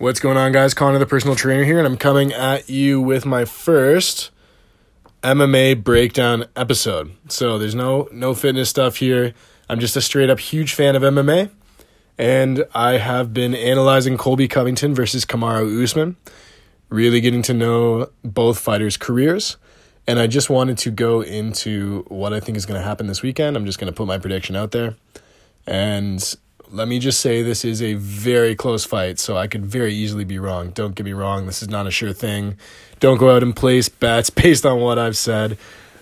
What's going on, guys? Connor, the personal trainer here, and I'm coming at you with my first MMA breakdown episode. So there's no no fitness stuff here. I'm just a straight up huge fan of MMA, and I have been analyzing Colby Covington versus Kamaru Usman, really getting to know both fighters' careers. And I just wanted to go into what I think is going to happen this weekend. I'm just going to put my prediction out there. And let me just say this is a very close fight, so I could very easily be wrong. Don't get me wrong, this is not a sure thing. Don't go out and place bets based on what I've said.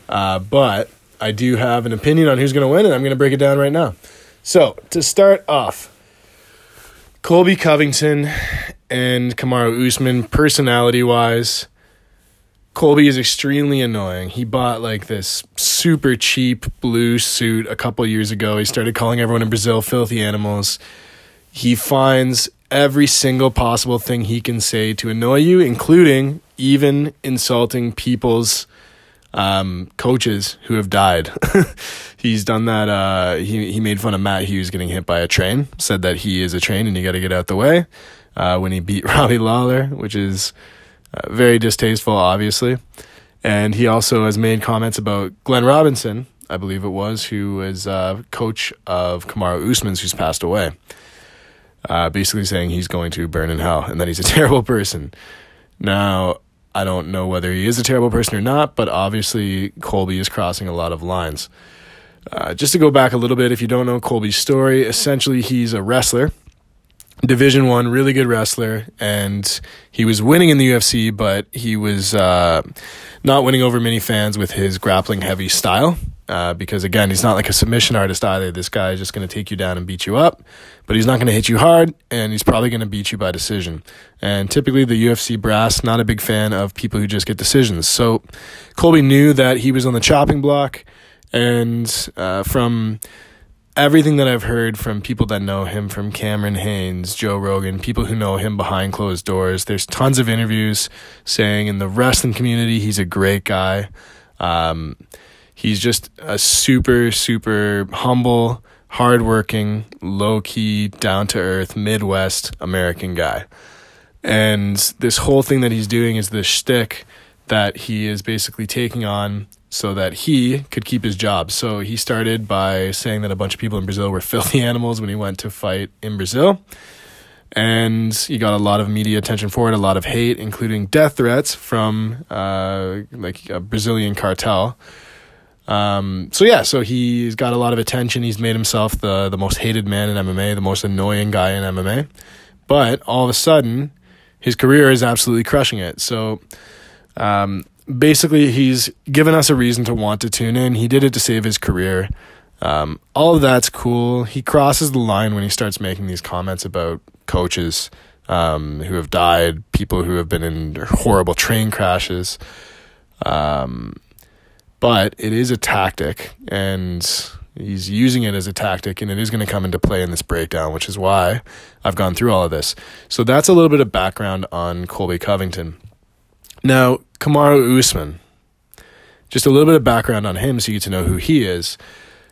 Uh, but I do have an opinion on who's going to win, and I'm going to break it down right now. So, to start off, Colby Covington and Kamaru Usman, personality wise, Colby is extremely annoying. He bought like this super cheap blue suit a couple years ago. He started calling everyone in Brazil filthy animals. He finds every single possible thing he can say to annoy you, including even insulting people's um, coaches who have died. He's done that. Uh, he he made fun of Matt Hughes getting hit by a train. Said that he is a train and you got to get out the way. Uh, when he beat Robbie Lawler, which is uh, very distasteful, obviously. And he also has made comments about Glenn Robinson, I believe it was, who is uh, coach of Kamaru Usman's, who's passed away. Uh, basically saying he's going to burn in hell and that he's a terrible person. Now, I don't know whether he is a terrible person or not, but obviously Colby is crossing a lot of lines. Uh, just to go back a little bit, if you don't know Colby's story, essentially he's a wrestler Division One, really good wrestler, and he was winning in the UFC, but he was uh, not winning over many fans with his grappling heavy style. Uh, because again, he's not like a submission artist either. This guy is just going to take you down and beat you up, but he's not going to hit you hard, and he's probably going to beat you by decision. And typically, the UFC brass not a big fan of people who just get decisions. So Colby knew that he was on the chopping block, and uh, from everything that I've heard from people that know him, from Cameron Hanes, Joe Rogan, people who know him behind closed doors, there's tons of interviews saying in the wrestling community he's a great guy. Um, he's just a super, super humble, hardworking, low key, down to earth, Midwest American guy. And this whole thing that he's doing is this shtick that he is basically taking on so that he could keep his job. So he started by saying that a bunch of people in Brazil were filthy animals when he went to fight in Brazil. And he got a lot of media attention for it, a lot of hate, including death threats from uh, like a Brazilian cartel. Um, so yeah, so he's got a lot of attention. He's made himself the the most hated man in MMA, the most annoying guy in MMA. But all of a sudden, his career is absolutely crushing it. So um, basically, he's given us a reason to want to tune in. He did it to save his career. Um, all of that's cool. He crosses the line when he starts making these comments about coaches um, who have died, people who have been in horrible train crashes. Um, but it is a tactic, and he's using it as a tactic, and it is going to come into play in this breakdown, which is why I've gone through all of this. So that's a little bit of background on Colby Covington. Now, Kamaru Usman, just a little bit of background on him so you get to know who he is.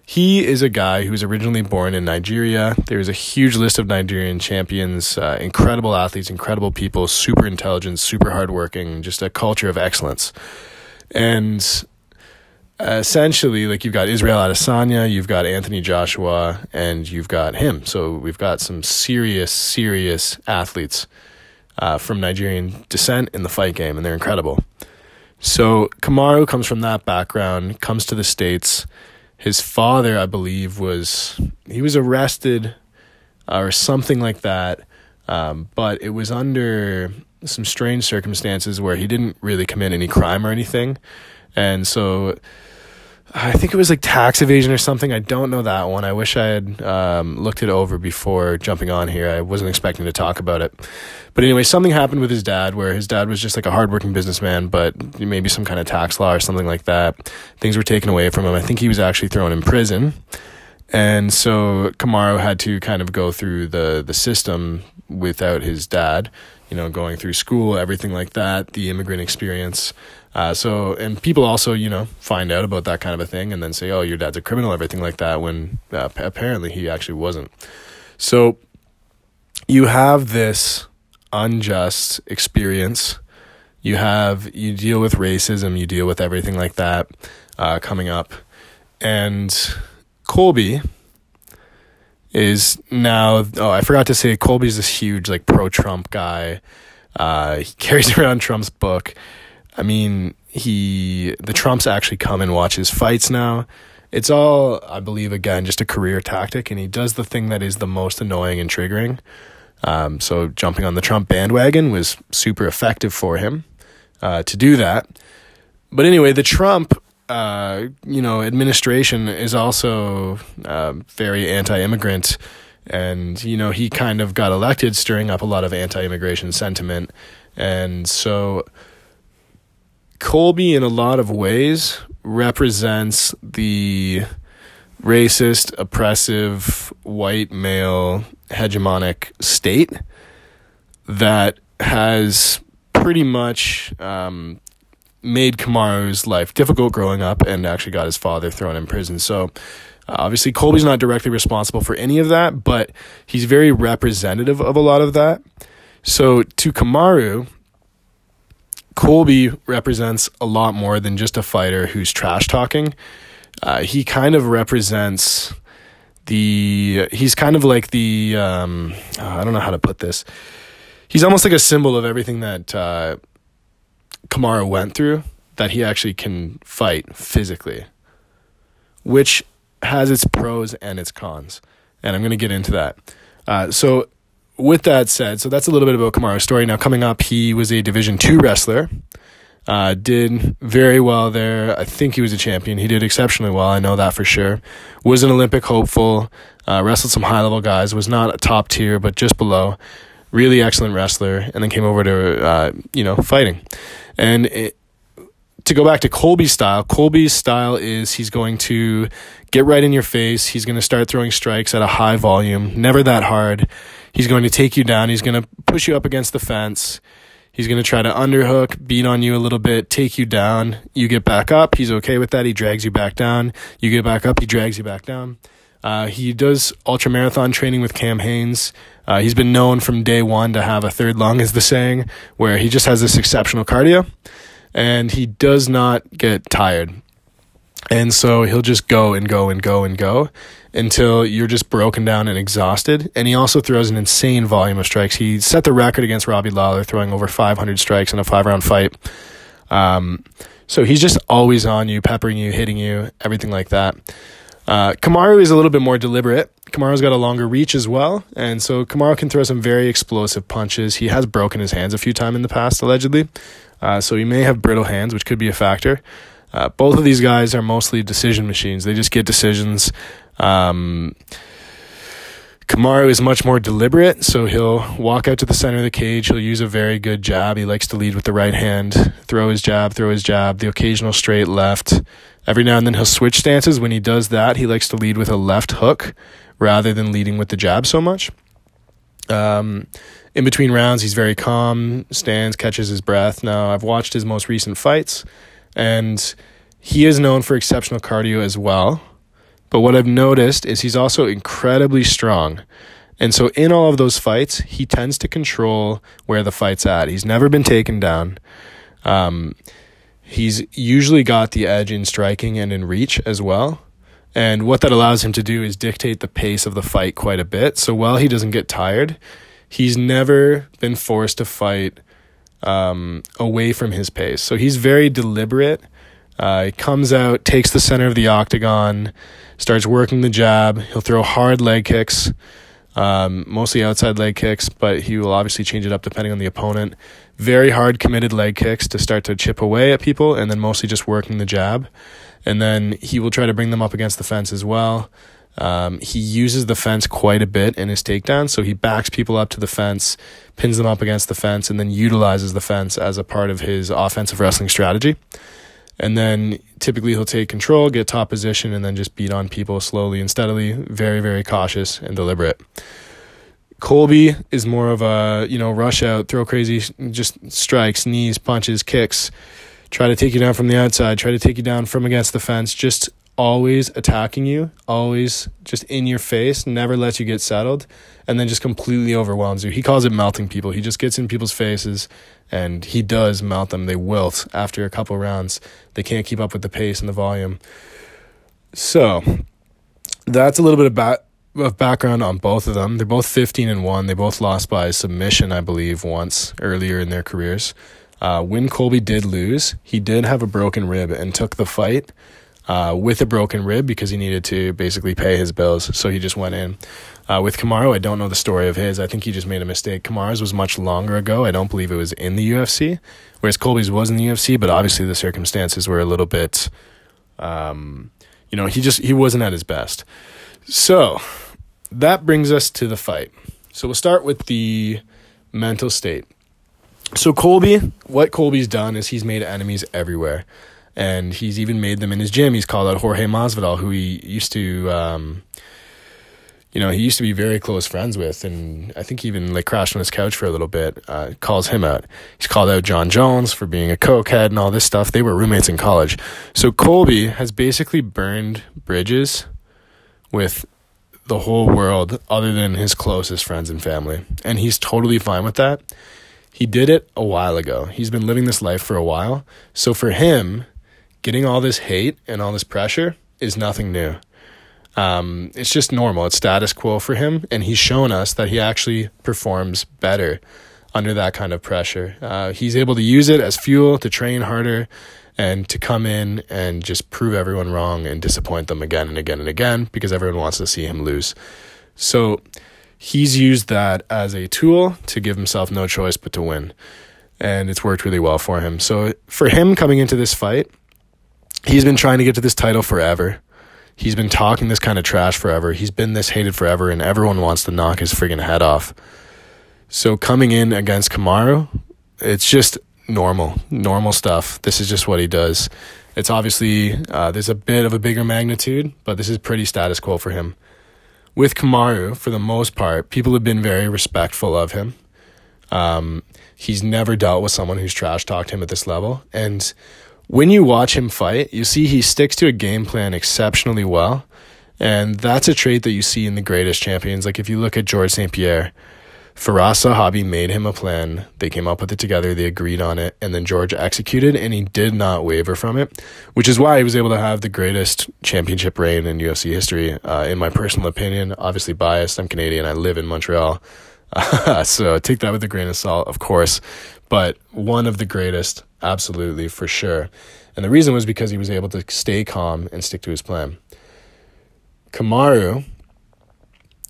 He is a guy who was originally born in Nigeria. There's a huge list of Nigerian champions, uh, incredible athletes, incredible people, super intelligent, super hardworking, just a culture of excellence. And essentially, like you've got Israel Adesanya, you've got Anthony Joshua, and you've got him. So we've got some serious, serious athletes uh, from Nigerian descent in the fight game, and they're incredible. So Kamaru comes from that background, comes to the states. His father, I believe, was he was arrested uh, or something like that, um, but it was under some strange circumstances where he didn't really commit any crime or anything, and so I think it was like tax evasion or something. I don't know that one. I wish I had um, looked it over before jumping on here. I wasn't expecting to talk about it. But anyway, something happened with his dad where his dad was just like a hardworking businessman, but maybe some kind of tax law or something like that. Things were taken away from him. I think he was actually thrown in prison. And so Kamaru had to kind of go through the, the system without his dad, you know, going through school, everything like that, the immigrant experience. Uh, so, and people also, you know, find out about that kind of a thing and then say, oh, your dad's a criminal, everything like that, when uh, apparently he actually wasn't. So, you have this unjust experience. You have you deal with racism, you deal with everything like that uh, coming up, and Colby is now. Oh, I forgot to say, Colby's this huge like pro Trump guy. Uh, he carries around Trump's book. I mean, he the Trumps actually come and watch his fights now. It's all, I believe, again, just a career tactic, and he does the thing that is the most annoying and triggering. Um, so jumping on the Trump bandwagon was super effective for him uh, to do that. But anyway, the Trump, uh, you know, administration is also uh, very anti-immigrant, and you know he kind of got elected, stirring up a lot of anti-immigration sentiment, and so Colby, in a lot of ways, represents the racist, oppressive, white male hegemonic state that has pretty much um, made Kamaru's life difficult growing up and actually got his father thrown in prison. So, uh, obviously, Colby's not directly responsible for any of that, but he's very representative of a lot of that. So, to Kamaru, Colby represents a lot more than just a fighter who's trash talking. Uh, he kind of represents the. He's kind of like the. Um, oh, I don't know how to put this. He's almost like a symbol of everything that uh, Kamaru went through. That he actually can fight physically, which has its pros and its cons, and I'm going to get into that. Uh, so with that said, so that's a little bit about Kamaru's story. Now, coming up, he was a Division two wrestler. Uh, did very well there. I think he was a champion. He did exceptionally well. I know that for sure. Was an Olympic hopeful. Uh, wrestled some high level guys. Was not a top tier, but just below. Really excellent wrestler, and then came over to uh, you know fighting. And it, to go back to Colby's style, Colby's style is he's going to get right in your face. He's going to start throwing strikes at a high volume, never that hard. He's going to take you down. He's going to push you up against the fence. He's going to try to underhook, beat on you a little bit, take you down. You get back up. He's okay with that. He drags you back down. You get back up. He drags you back down. Uh, he does ultra marathon training with Cam Hanes. Uh, he's been known from day one to have a third lung, is the saying, where he just has this exceptional cardio and he does not get tired. And so he'll just go and go and go and go until you're just broken down and exhausted. And he also throws an insane volume of strikes. He set the record against Robbie Lawler, throwing over 500 strikes in a five round fight. Um, so he's just always on you, peppering you, hitting you, everything like that. Uh, Kamaru is a little bit more deliberate. Kamaru's got a longer reach as well, and so Kamaru can throw some very explosive punches. He has broken his hands a few times in the past, allegedly, uh, so he may have brittle hands, which could be a factor. Uh, both of these guys are mostly decision machines. They just get decisions. Um, Kamaru is much more deliberate, so he'll walk out to the center of the cage. He'll use a very good jab. He likes to lead with the right hand, throw his jab, throw his jab, the occasional straight left. Every now and then he'll switch stances. When he does that, he likes to lead with a left hook rather than leading with the jab so much. Um, in between rounds, he's very calm, stands, catches his breath. Now, I've watched his most recent fights, and he is known for exceptional cardio as well. But what I've noticed is he's also incredibly strong. And so in all of those fights, he tends to control where the fight's at. He's never been taken down. Um, he's usually got the edge in striking and in reach as well. And what that allows him to do is dictate the pace of the fight quite a bit. So while he doesn't get tired, he's never been forced to fight um, away from his pace. So he's very deliberate. Uh, he comes out, takes the center of the octagon, starts working the jab. He'll throw hard leg kicks, um, mostly outside leg kicks, but he will obviously change it up depending on the opponent. Very hard committed leg kicks to start to chip away at people, and then mostly just working the jab. And then he will try to bring them up against the fence as well. Um, he uses the fence quite a bit in his takedown, so he backs people up to the fence, pins them up against the fence, and then utilizes the fence as a part of his offensive wrestling strategy. And then typically he'll take control, get top position, and then just beat on people slowly and steadily, very, very cautious and deliberate. Colby is more of a, you know, rush out, throw crazy, just strikes, knees, punches, kicks, try to take you down from the outside, try to take you down from against the fence, just always attacking you, always just in your face, never lets you get settled, and then just completely overwhelms you. He calls it melting people. He just gets in people's faces and he does melt them. They wilt after a couple rounds. They can't keep up with the pace and the volume. So that's a little bit of, ba- of background on both of them. They're both 15 and 1. They both lost by submission, I believe, once earlier in their careers. Uh, when Colby did lose, he did have a broken rib and took the fight uh, with a broken rib because he needed to basically pay his bills. So he just went in. Uh, with Kamaru, I don't know the story of his. I think he just made a mistake. Kamaru's was much longer ago. I don't believe it was in the UFC, whereas Colby's was in the UFC. But obviously, the circumstances were a little bit, um, you know, he just he wasn't at his best. So that brings us to the fight. So we'll start with the mental state. So Colby, what Colby's done is he's made enemies everywhere and he's even made them in his gym. He's called out Jorge Masvidal, who he used to, um, you know, he used to be very close friends with, and I think he even like crashed on his couch for a little bit. Uh, calls him out. He's called out Jon Jones for being a cokehead and all this stuff. They were roommates in college. So Colby has basically burned bridges with the whole world other than his closest friends and family, and he's totally fine with that. He did it a while ago. He's been living this life for a while. So for him, getting all this hate and all this pressure is nothing new. Um, it's just normal. It's status quo for him, and he's shown us that he actually performs better under that kind of pressure. Uh, he's able to use it as fuel to train harder and to come in and just prove everyone wrong and disappoint them again and again and again because everyone wants to see him lose. So he's used that as a tool to give himself no choice but to win. And it's worked really well for him. So for him coming into this fight, he's been trying to get to this title forever. He's been talking this kind of trash forever. He's been this hated forever, and everyone wants to knock his friggin' head off. So coming in against Kamaru, it's just normal, normal stuff. This is just what he does. It's obviously uh, there's a bit of a bigger magnitude, but this is pretty status quo for him. With Kamaru, for the most part, people have been very respectful of him. Um, he's never dealt with someone who's trash talked him at this level, and when you watch him fight, you see he sticks to a game plan exceptionally well. And that's a trait that you see in the greatest champions. Like if you look at George St. Pierre, Firas Zahabi made him a plan. They came up with it together. They agreed on it. And then George executed, and he did not waver from it, which is why he was able to have the greatest championship reign in UFC history, uh, in my personal opinion. Obviously biased. I'm Canadian. I live in Montreal. so take that with a grain of salt, of course. But one of the greatest absolutely for sure. And the reason was because he was able to stay calm and stick to his plan. Kamaru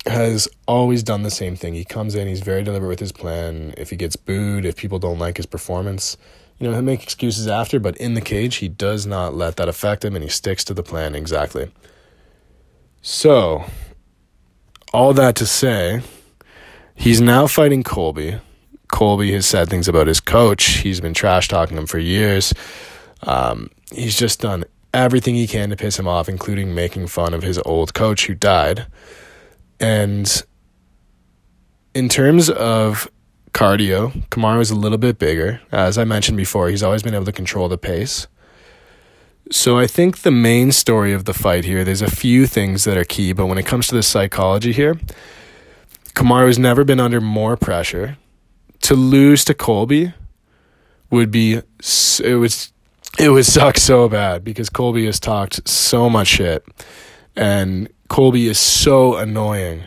has always done the same thing. He comes in, he's very deliberate with his plan. If he gets booed, if people don't like his performance, you know, he'll make excuses after, but in the cage, he does not let that affect him and he sticks to the plan exactly. So, all that to say, he's now fighting Colby, Colby has said things about his coach. He's been trash talking him for years. Um, he's just done everything he can to piss him off, including making fun of his old coach who died. And in terms of cardio, Kamaru is a little bit bigger. As I mentioned before, he's always been able to control the pace. So I think the main story of the fight here, there's a few things that are key, but when it comes to the psychology here, Kamaru has never been under more pressure to lose to Colby would be it was it would suck so bad because Colby has talked so much shit and Colby is so annoying.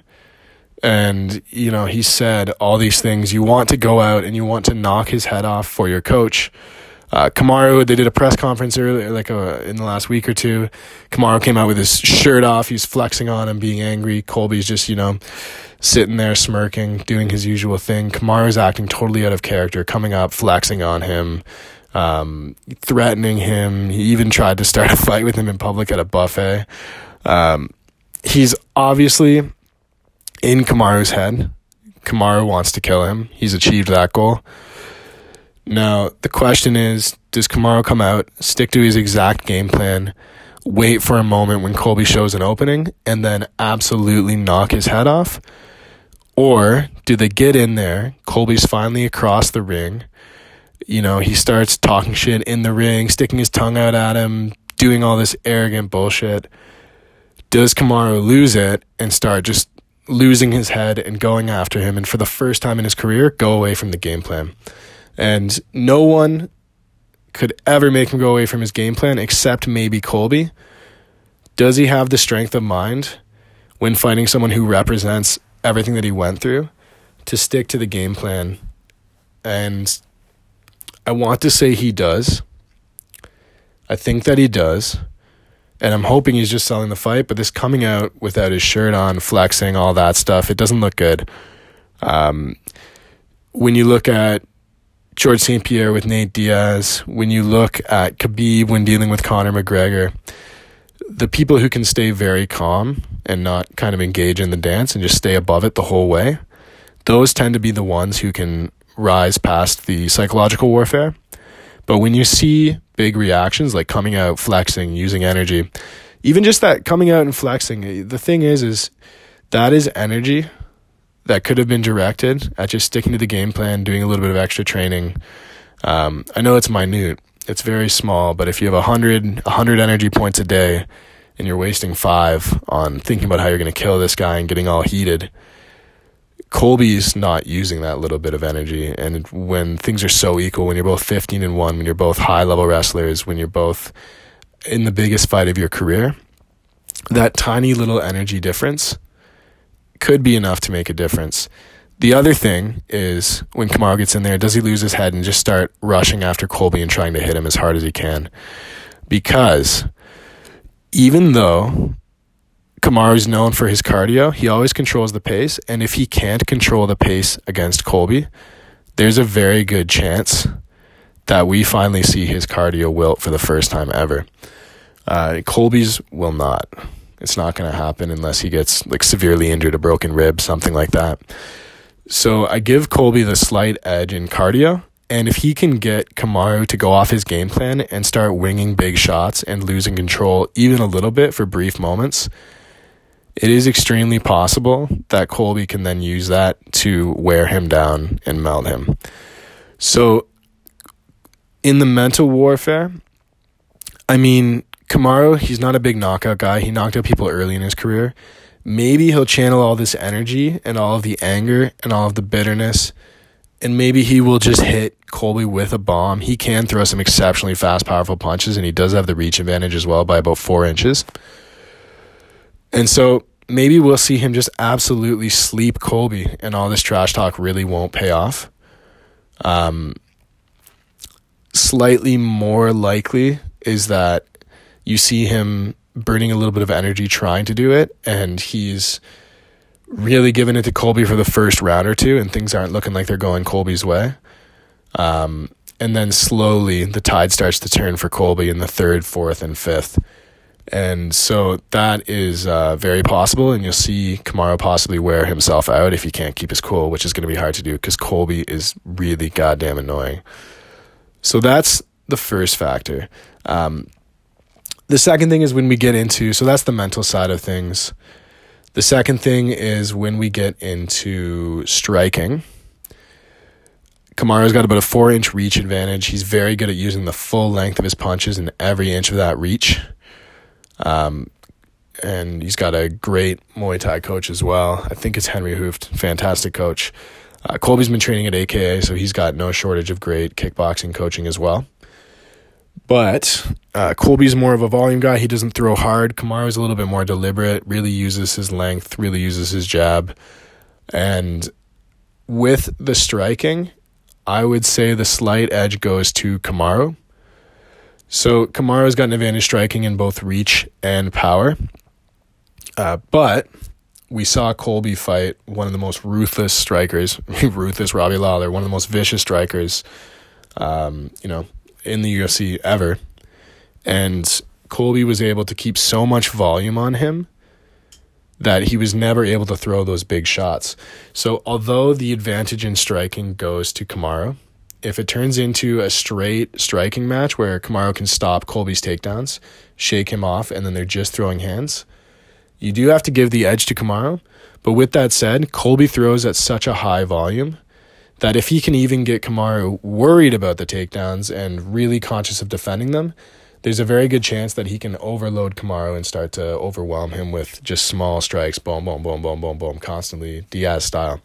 And you know, he said all these things. You want to go out and you want to knock his head off for your coach. Uh, they did a press conference earlier, like uh, in the last week or two. Kamaru came out with his shirt off. He's flexing on him, being angry. Colby's just, you know, sitting there smirking, doing his usual thing. Kamaru's acting totally out of character, coming up, flexing on him, um, threatening him. He even tried to start a fight with him in public at a buffet. Um, he's obviously in Kamaru's head. Kamaru wants to kill him. He's achieved that goal. Now, the question is does Kamaru come out, stick to his exact game plan, wait for a moment when Colby shows an opening, and then absolutely knock his head off? Or do they get in there? Colby's finally across the ring. You know, he starts talking shit in the ring, sticking his tongue out at him, doing all this arrogant bullshit. Does Kamaru lose it and start just losing his head and going after him, and for the first time in his career, go away from the game plan? And no one could ever make him go away from his game plan except maybe Colby. Does he have the strength of mind when fighting someone who represents everything that he went through to stick to the game plan? And I want to say he does. I think that he does. And I'm hoping he's just selling the fight, but this coming out without his shirt on, flexing, all that stuff, it doesn't look good. Um, when you look at George St. Pierre with Nate Diaz, when you look at Khabib when dealing with Conor McGregor, the people who can stay very calm and not kind of engage in the dance and just stay above it the whole way, those tend to be the ones who can rise past the psychological warfare. But when you see big reactions like coming out, flexing, using energy, even just that coming out and flexing, the thing is, is that is energy that could have been directed at just sticking to the game plan, doing a little bit of extra training. Um, I know it's minute, it's very small, but if you have 100, 100 energy points a day and you're wasting five on thinking about how you're going to kill this guy and getting all heated, Colby's not using that little bit of energy. And when things are so equal, when you're both 15 and 1, when you're both high level wrestlers, when you're both in the biggest fight of your career, that tiny little energy difference could be enough to make a difference. The other thing is when Kamaru gets in there, does he lose his head and just start rushing after Colby and trying to hit him as hard as he can? Because even though Kamaru's known for his cardio. He always controls the pace, and if he can't control the pace against Colby, there's a very good chance that we finally see his cardio wilt for the first time ever. Uh, Colby's will not. It's not going to happen unless he gets like severely injured, a broken rib, something like that. So I give Colby the slight edge in cardio. And if he can get Kamaru to go off his game plan and start winging big shots and losing control even a little bit for brief moments, it is extremely possible that Colby can then use that to wear him down and melt him. So, in the mental warfare, I mean, Kamaru, he's not a big knockout guy. He knocked out people early in his career. Maybe he'll channel all this energy and all of the anger and all of the bitterness, and maybe he will just hit Colby with a bomb. He can throw some exceptionally fast, powerful punches, and he does have the reach advantage as well by about four inches. And so maybe we'll see him just absolutely sleep Colby and all this trash talk really won't pay off. Um, slightly more likely is that you see him burning a little bit of energy trying to do it and he's really giving it to Colby for the first round or two and things aren't looking like they're going Colby's way. Um, and then slowly the tide starts to turn for Colby in the third, fourth, and fifth. And so that is uh, very possible, and you'll see Kamaru possibly wear himself out if he can't keep his cool, which is going to be hard to do because Colby is really goddamn annoying. So that's the first factor. Um, the second thing is when we get into, so that's the mental side of things. The second thing is when we get into striking. Kamaru's got about a four inch reach advantage. He's very good at using the full length of his punches and every inch of that reach. Um, and he's got a great Muay Thai coach as well. I think it's Henry Hooft, fantastic coach. Uh, Colby's been training at AKA, so he's got no shortage of great kickboxing coaching as well. But uh, Colby's more of a volume guy. He doesn't throw hard. Kamaru's a little bit more deliberate, really uses his length, really uses his jab. And with the striking, I would say the slight edge goes to Kamaru. So Kamaru's got an advantage striking in both reach and power. Uh, but we saw Colby fight one of the most ruthless strikers, ruthless Robbie Lawler, one of the most vicious strikers, um, you know, in the UFC ever. And Colby was able to keep so much volume on him that he was never able to throw those big shots. So although the advantage in striking goes to Kamaru, if it turns into a straight striking match where Kamaru can stop Colby's takedowns, shake him off, and then they're just throwing hands, you do have to give the edge to Kamaru. But with that said, Colby throws at such a high volume that if he can even get Kamaru worried about the takedowns and really conscious of defending them, there's a very good chance that he can overload Kamaru and start to overwhelm him with just small strikes, boom, boom, boom, boom, boom, boom, constantly Diaz style.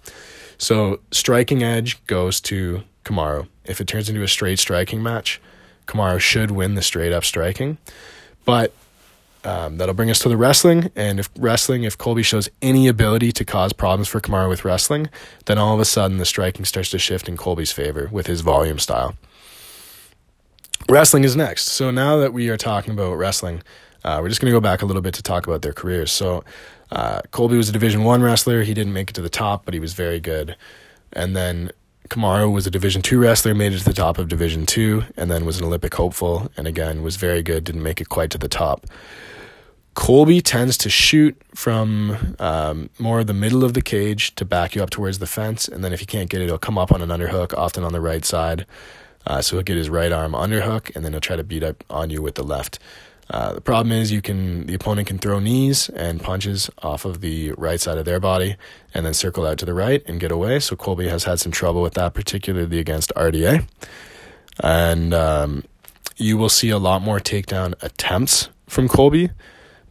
So striking edge goes to Kamaru. If it turns into a straight striking match, Kamaru should win the straight up striking. But um, that'll bring us to the wrestling. And if wrestling, if Colby shows any ability to cause problems for Kamaru with wrestling, then all of a sudden the striking starts to shift in Colby's favor with his volume style. Wrestling is next. So now that we are talking about wrestling, uh, we're just going to go back a little bit to talk about their careers. So uh, Colby was a Division One wrestler. He didn't make it to the top, but he was very good. And then Kamaru was a Division two wrestler, made it to the top of Division two, and then was an Olympic hopeful, and again was very good. Didn't make it quite to the top. Colby tends to shoot from um, more the middle of the cage to back you up towards the fence, and then if you can't get it, he'll come up on an underhook, often on the right side. Uh, so he'll get his right arm underhook, and then he'll try to beat up on you with the left. Uh, the problem is you can the opponent can throw knees and punches off of the right side of their body and then circle out to the right and get away. So Colby has had some trouble with that, particularly against RDA. And um, you will see a lot more takedown attempts from Colby,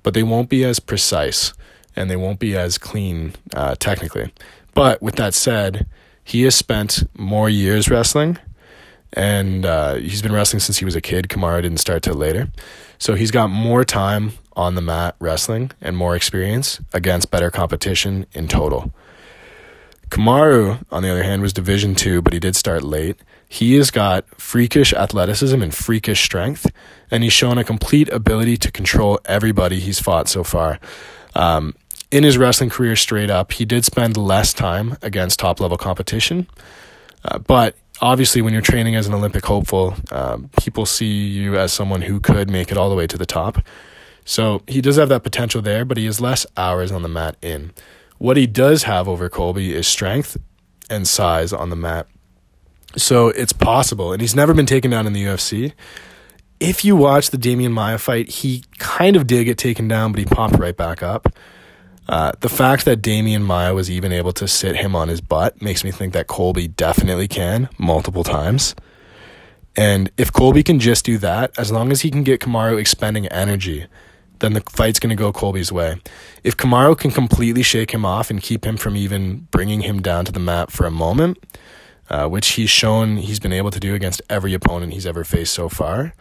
but they won't be as precise and they won't be as clean uh, technically. But with that said, he has spent more years wrestling and uh, he's been wrestling since he was a kid. Kamaru didn't start till later. So he's got more time on the mat wrestling and more experience against better competition in total. Kamaru, on the other hand, was Division two, but he did start late. He has got freakish athleticism and freakish strength, and he's shown a complete ability to control everybody he's fought so far. Um, in his wrestling career, straight up, he did spend less time against top level competition, uh, but obviously, when you're training as an Olympic hopeful, um, people see you as someone who could make it all the way to the top. So he does have that potential there, but he has less hours on the mat in. What he does have over Colby is strength and size on the mat. So it's possible, and he's never been taken down in the UFC. If you watch the Demian Maia fight, he kind of did get taken down, but he popped right back up. Uh, the fact that Demian Maia was even able to sit him on his butt makes me think that Colby definitely can multiple times. And if Colby can just do that, as long as he can get Kamaru expending energy, then the fight's going to go Colby's way. If Kamaru can completely shake him off and keep him from even bringing him down to the mat for a moment, uh, which he's shown he's been able to do against every opponent he's ever faced so far,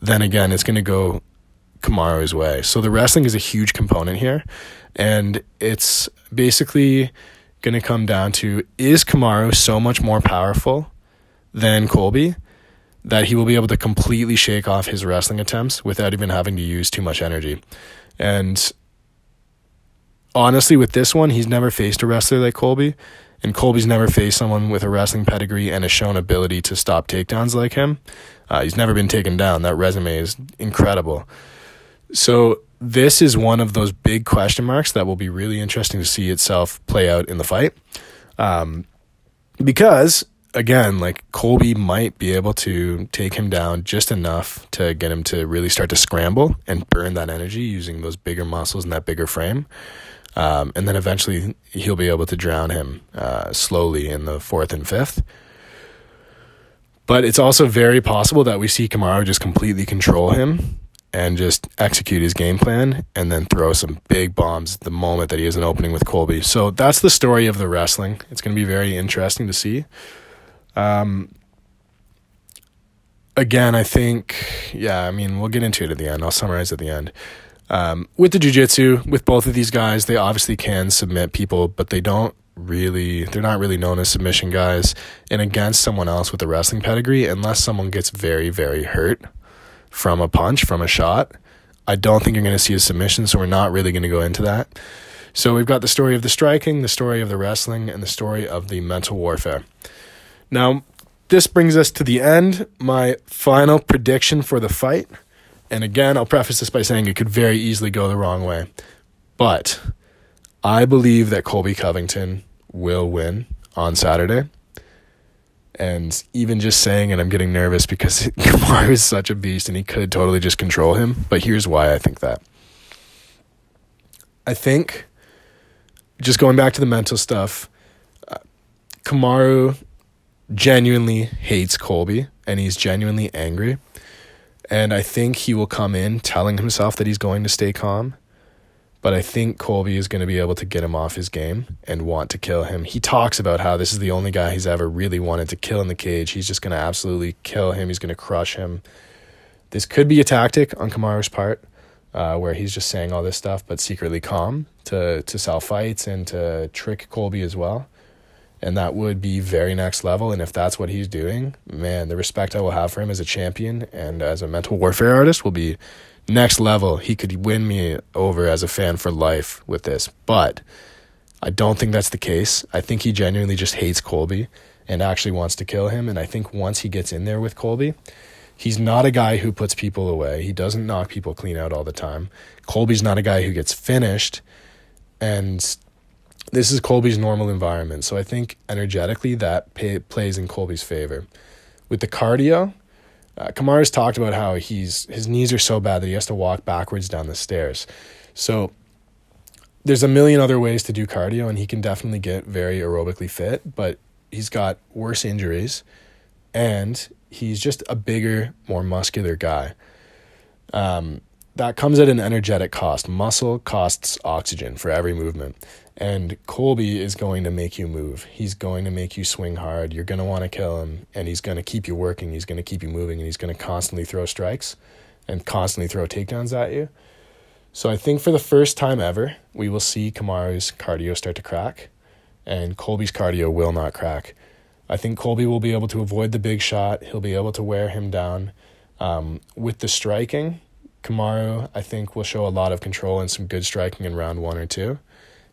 then again, it's going to go Kamaru's way. So the wrestling is a huge component here. And it's basically going to come down to is Kamaru so much more powerful than Colby that he will be able to completely shake off his wrestling attempts without even having to use too much energy. And honestly, with this one, he's never faced a wrestler like Colby. And Colby's never faced someone with a wrestling pedigree and a shown ability to stop takedowns like him. Uh, he's never been taken down. That resume is incredible. So this is one of those big question marks that will be really interesting to see itself play out in the fight. Um, because again, like Colby might be able to take him down just enough to get him to really start to scramble and burn that energy using those bigger muscles and that bigger frame. Um, and then eventually he'll be able to drown him uh, slowly in the fourth and fifth. But it's also very possible that we see Kamaru just completely control him and just execute his game plan and then throw some big bombs the moment that he has an opening with Colby. So that's the story of the wrestling. It's going to be very interesting to see. Um, again, I think, yeah, I mean, we'll get into it at the end. I'll summarize at the end. Um, with the jiu-jitsu, with both of these guys, they obviously can submit people, but they don't really, they're not really known as submission guys. And against someone else with a wrestling pedigree, unless someone gets very, very hurt from a punch, from a shot. I don't think you're going to see a submission, so we're not really going to go into that. So we've got the story of the striking, the story of the wrestling, and the story of the mental warfare. Now, this brings us to the end. My final prediction for the fight. And again, I'll preface this by saying it could very easily go the wrong way. But I believe that Colby Covington will win on Saturday. And even just saying it, I'm getting nervous because Kamaru is such a beast and he could totally just control him. But here's why I think that. I think, just going back to the mental stuff, uh, Kamaru genuinely hates Colby and he's genuinely angry. And I think he will come in telling himself that he's going to stay calm. But I think Colby is going to be able to get him off his game and want to kill him. He talks about how this is the only guy he's ever really wanted to kill in the cage. He's just going to absolutely kill him. He's going to crush him. This could be a tactic on Kamaru's part, uh, where he's just saying all this stuff but secretly calm to to sell fights and to trick Colby as well. And that would be very next level. And if that's what he's doing, man, the respect I will have for him as a champion and as a mental warfare artist will be next level. He could win me over as a fan for life with this. But I don't think that's the case. I think he genuinely just hates Colby and actually wants to kill him. And I think once he gets in there with Colby, he's not a guy who puts people away. He doesn't knock people clean out all the time. Colby's not a guy who gets finished. And this is Colby's normal environment. So I think energetically that pay, plays in Colby's favor. With the cardio, uh, Kamaru's talked about how he's his knees are so bad that he has to walk backwards down the stairs. So there's a million other ways to do cardio, and he can definitely get very aerobically fit, but he's got worse injuries, and he's just a bigger, more muscular guy. Um, that comes at an energetic cost. Muscle costs oxygen for every movement. And Colby is going to make you move. He's going to make you swing hard. You're going to want to kill him, and he's going to keep you working. He's going to keep you moving, and he's going to constantly throw strikes and constantly throw takedowns at you. So I think for the first time ever, we will see Kamaru's cardio start to crack, and Colby's cardio will not crack. I think Colby will be able to avoid the big shot. He'll be able to wear him down. Um, with the striking, Kamaru, I think, will show a lot of control and some good striking in round one or two.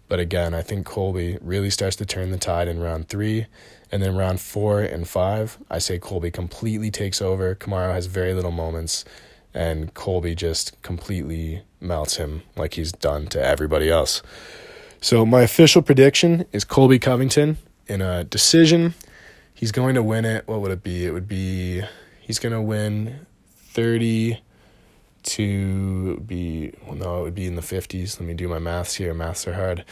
But again, I think Colby really starts to turn the tide in round three. And then round four and five, I say Colby completely takes over. Kamaru has very little moments, and Colby just completely melts him like he's done to everybody else. So my official prediction is Colby Covington in a decision. He's going to win it. What would it be? It would be he's going to win 30 to be well no it would be in the 50s let me do my maths here maths are hard.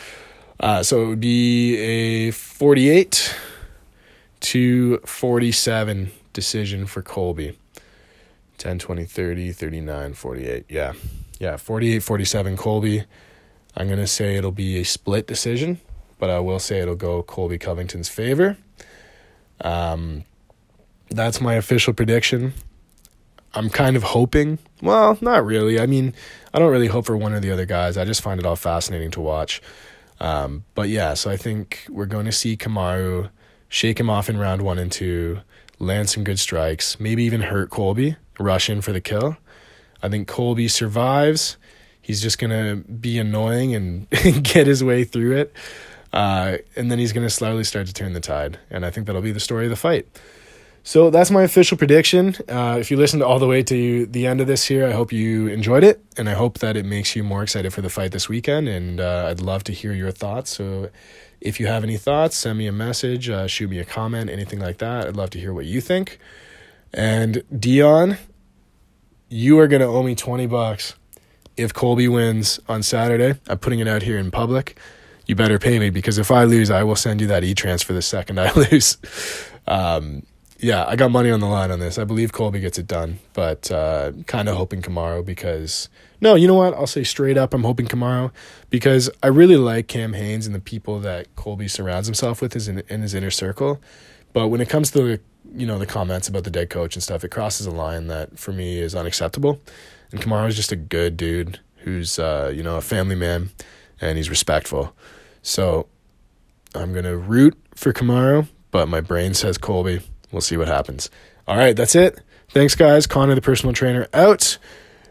Uh, so it would be a 48 to 47 decision for colby. 10 20 30 39 48 yeah. Yeah 48 47 colby. I'm going to say it'll be a split decision but i will say it'll go colby covington's favor. Um, that's my official prediction I'm kind of hoping. Well, not really. I mean, I don't really hope for one or the other guys. I just find it all fascinating to watch. Um, but yeah, so I think we're going to see Kamaru shake him off in round one and two, land some good strikes, maybe even hurt Colby, rush in for the kill. I think Colby survives. He's just going to be annoying and get his way through it. Uh, and then he's going to slowly start to turn the tide. And I think that'll be the story of the fight. So that's my official prediction. Uh, if you listened all the way to the end of this here, I hope you enjoyed it, and I hope that it makes you more excited for the fight this weekend. And uh, I'd love to hear your thoughts. So if you have any thoughts, send me a message, uh, shoot me a comment, anything like that. I'd love to hear what you think. And Dion, you are going to owe me 20 bucks if Colby wins on Saturday. I'm putting it out here in public. You better pay me because if I lose, I will send you that e transfer the second I lose. Um, yeah, I got money on the line on this. I believe Colby gets it done, but uh, kind of hoping Kamaru because no, you know what? I'll say straight up, I'm hoping Kamaru because I really like Cam Hanes and the people that Colby surrounds himself with is in, in his inner circle. But when it comes to the you know the comments about the dead coach and stuff, it crosses a line that for me is unacceptable. And Kamaru is just a good dude who's uh, you know a family man and he's respectful. So I'm gonna root for Kamaru, but my brain says Colby. We'll see what happens. All right, that's it. Thanks, guys. Connor, the personal trainer, out.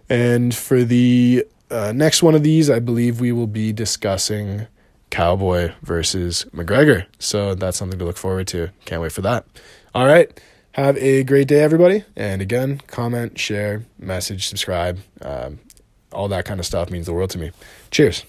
And for the uh, next one of these, I believe we will be discussing Cowboy versus McGregor. So that's something to look forward to. Can't wait for that. All right. Have a great day, everybody. And again, comment, share, message, subscribe. Um, all that kind of stuff means the world to me. Cheers.